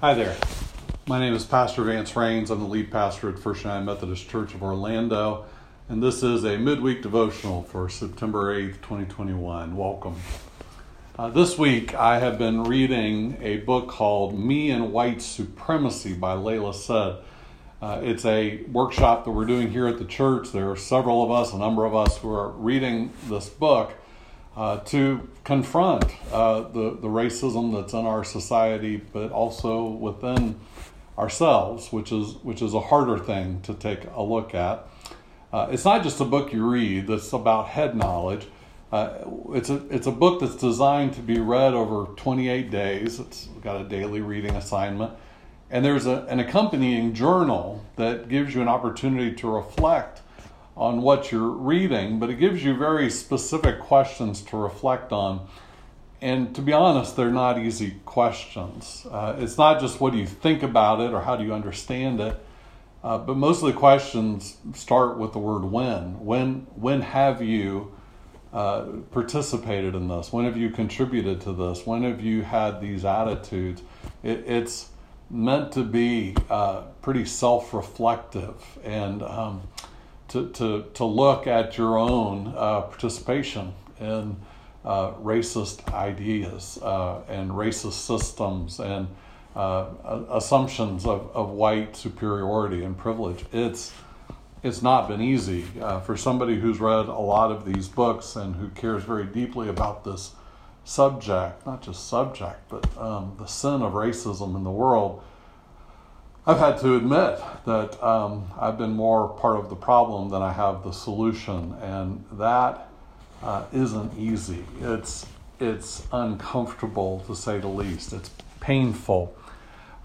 Hi there. My name is Pastor Vance Rains. I'm the lead pastor at First United Methodist Church of Orlando, and this is a midweek devotional for September 8th, 2021. Welcome. Uh, this week, I have been reading a book called Me and White Supremacy by Layla Saad. Uh, it's a workshop that we're doing here at the church. There are several of us, a number of us, who are reading this book uh, to confront uh, the, the racism that's in our society, but also within ourselves, which is, which is a harder thing to take a look at. Uh, it's not just a book you read that's about head knowledge. Uh, it's, a, it's a book that's designed to be read over 28 days. It's got a daily reading assignment. And there's a, an accompanying journal that gives you an opportunity to reflect on what you're reading, but it gives you very specific questions to reflect on. And to be honest, they're not easy questions. Uh, it's not just what do you think about it or how do you understand it, uh, but most of the questions start with the word when. When, when have you uh, participated in this? When have you contributed to this? When have you had these attitudes? It, it's meant to be uh, pretty self reflective and um, to, to, to look at your own uh, participation in uh, racist ideas uh, and racist systems and uh, assumptions of, of white superiority and privilege. It's, it's not been easy uh, for somebody who's read a lot of these books and who cares very deeply about this subject, not just subject, but um, the sin of racism in the world I've had to admit that um, I've been more part of the problem than I have the solution, and that uh, not easy. It's it's uncomfortable to say the least. It's painful,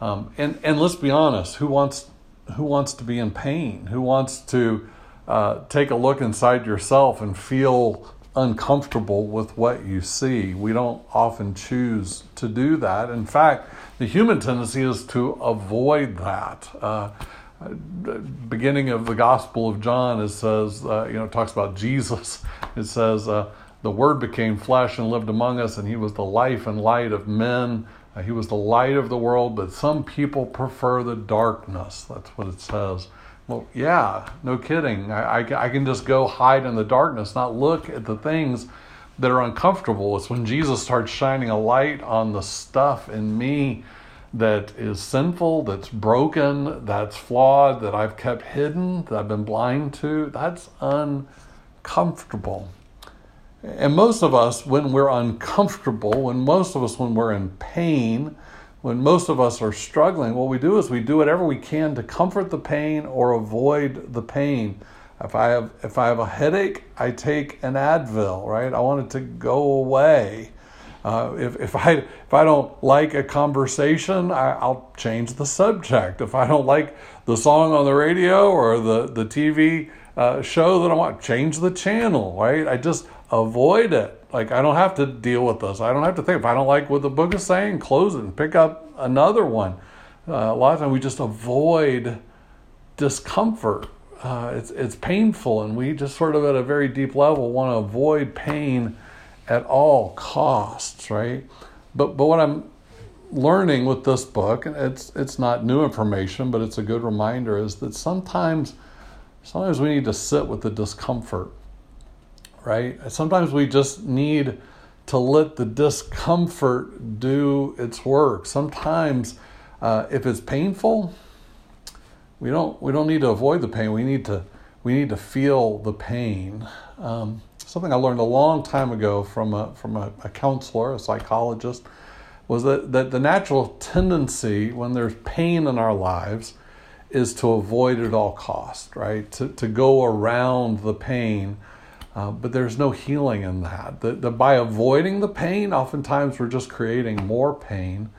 um, and and let's be honest. Who wants who wants to be in pain? Who wants to uh, take a look inside yourself and feel uncomfortable with what you see? We don't often choose to do that. In fact the human tendency is to avoid that. Uh, beginning of the Gospel of John, it says, uh, you know, talks about Jesus. It says, uh, the Word became flesh and lived among us, and He was the life and light of men. Uh, he was the light of the world, but some people prefer the darkness. That's what it says. Well, yeah, no kidding. I, I, I can just go hide in the darkness, not look at the things that are uncomfortable. It's when Jesus starts shining a light on the stuff in me that is sinful, that's broken, that's flawed, that I've kept hidden, that I've been blind to. That's uncomfortable. And most of us, when we're uncomfortable, when most of us, when we're in pain, when most of us are struggling, what we do is we do whatever we can to comfort the pain or avoid the pain. If I have if I have a headache, I take an Advil, right? I want it to go away. Uh, if, if I if I don't like a conversation, I, will change the subject. If I don't like the song on the radio or the the TV uh, show that I want, change the channel. Right? I just avoid it. Like I don't have to deal with this. I don't have to think. If I don't like what the book is saying, close it and pick up another one. Uh, a lot of times we just avoid discomfort uh, it's it's painful, and we just sort of at a very deep level want to avoid pain at all costs, right? But but what I'm learning with this book, and it's it's not new information, but it's a good reminder, is that sometimes sometimes we need to sit with the discomfort, right? Sometimes we just need to let the discomfort do its work. Sometimes, uh, if it's painful, we don't we don't need to avoid the pain. We need to we need to feel the pain. Um, something I learned a long time ago from a from a, a counselor, a psychologist, was that, that the natural tendency when there's pain in our lives is to avoid at all cost, right? To to go around the pain. Uh, but there's no healing in that. The, the, by avoiding the pain, oftentimes we're just creating more pain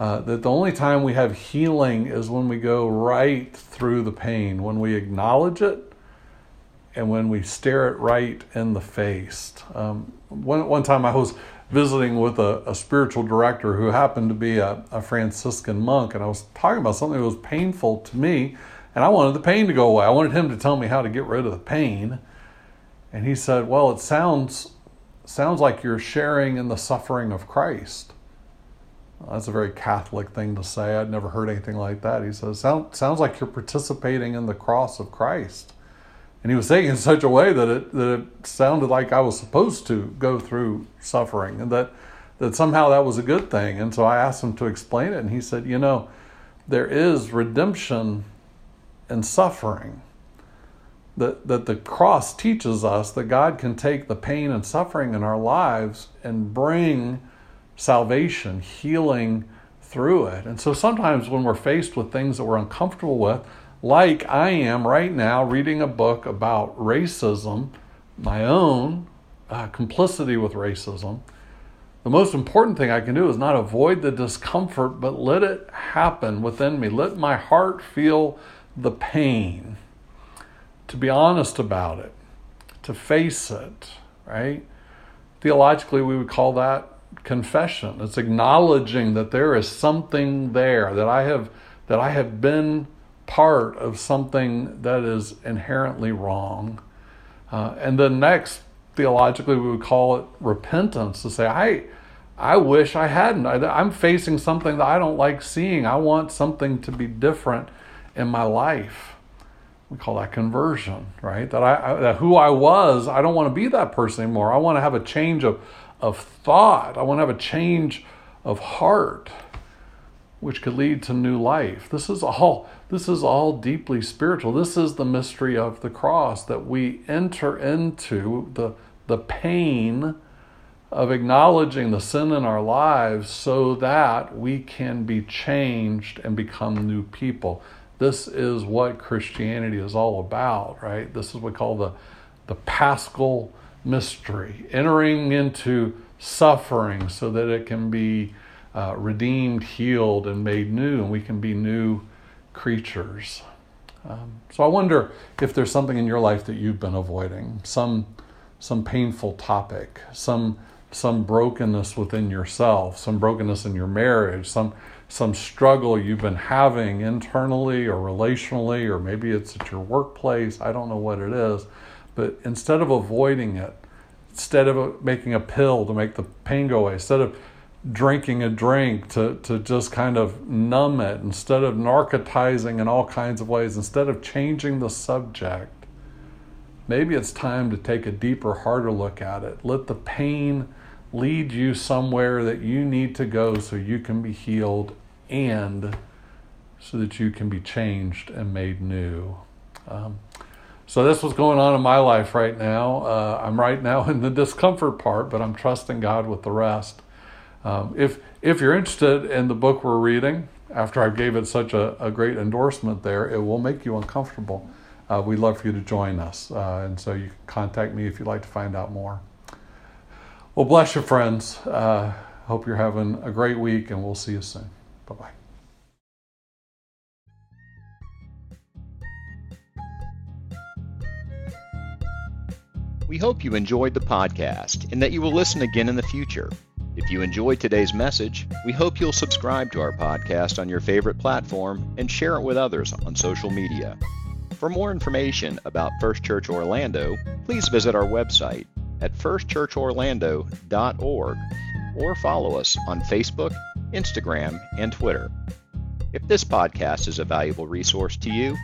Uh, that the only time we have healing is when we go right through the pain, when we acknowledge it and when we stare it right in the face. Um, one, one time I was visiting with a, a spiritual director who happened to be a, a, Franciscan monk, and I was talking about something that was painful to me, and I wanted the pain to go away. I wanted him to tell me how to get rid of the pain. And he said, Well, it sounds sounds like you're sharing in the suffering of Christ. Well, that's a very Catholic thing to say. I'd never heard anything like that. He says, Sound, Sounds like you're participating in the cross of Christ. And he was saying in such a way that it, that it sounded like I was supposed to go through suffering and that, that somehow that was a good thing. And so I asked him to explain it, and he said, You know, there is redemption in suffering that, that the cross teaches us that God can take the pain and suffering in our lives and bring salvation, healing through it. And so sometimes when we're faced with things that we're uncomfortable with, like I am right now reading a book about racism, my own uh, complicity with racism, the most important thing I can do is not avoid the discomfort, but let it happen within me. Let my heart feel the pain to be honest about it, to face it, right? Theologically, we would call that confession. It's acknowledging that there is something there, that I have that I have been part of something that is inherently wrong. Uh, and then next, theologically, we would call it repentance to say, I, I wish I hadn't. I, I'm facing something that I don't like seeing. I want something to be different in my life we call that conversion, right? That I, that who I was, I don't want to be that person anymore. I want to have a change of of thought. I want to have a change of heart, which could lead to new life. This is all this is all deeply spiritual. This is the mystery of the cross that we enter into the the pain of acknowledging the sin in our lives so that we can be changed and become new people. This is what Christianity is all about, right? This is what we call the, the paschal mystery, entering into suffering so that it can be uh, redeemed, healed, and made new, and we can be new creatures. Um, so I wonder if there's something in your life that you've been avoiding, some some painful topic, some some brokenness within yourself, some brokenness in your marriage, some some struggle you've been having internally or relationally, or maybe it's at your workplace. I don't know what it is. But instead of avoiding it, instead of making a pill to make the pain go away, instead of drinking a drink to, to just kind of numb it, instead of narcotizing in all kinds of ways, instead of changing the subject, maybe it's time to take a deeper, harder look at it. Let the pain lead you somewhere that you need to go so you can be healed and so that you can be changed and made new. Um, so that's what's going on in my life right now. Uh, I'm right now in the discomfort part, but I'm trusting God with the rest. Um, if if you're interested in the book we're reading, after I gave it such a, a great endorsement there, it will make you uncomfortable. Uh, we'd love for you to join us, uh, and so you can contact me if you'd like to find out more. Well, bless you, friends. Uh, hope you're having a great week, and we'll see you soon. Bye bye. We hope you enjoyed the podcast and that you will listen again in the future. If you enjoyed today's message, we hope you'll subscribe to our podcast on your favorite platform and share it with others on social media. For more information about First Church Orlando, please visit our website at firstchurchorlando.org or follow us on Facebook, Instagram, and Twitter. If this podcast is a valuable resource to you,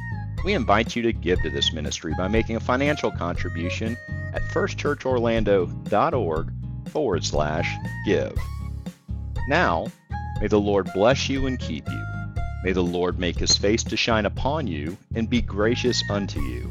we invite you to give to this ministry by making a financial contribution at firstchurchorlando.org forward slash give. Now, may the Lord bless you and keep you. May the Lord make his face to shine upon you and be gracious unto you.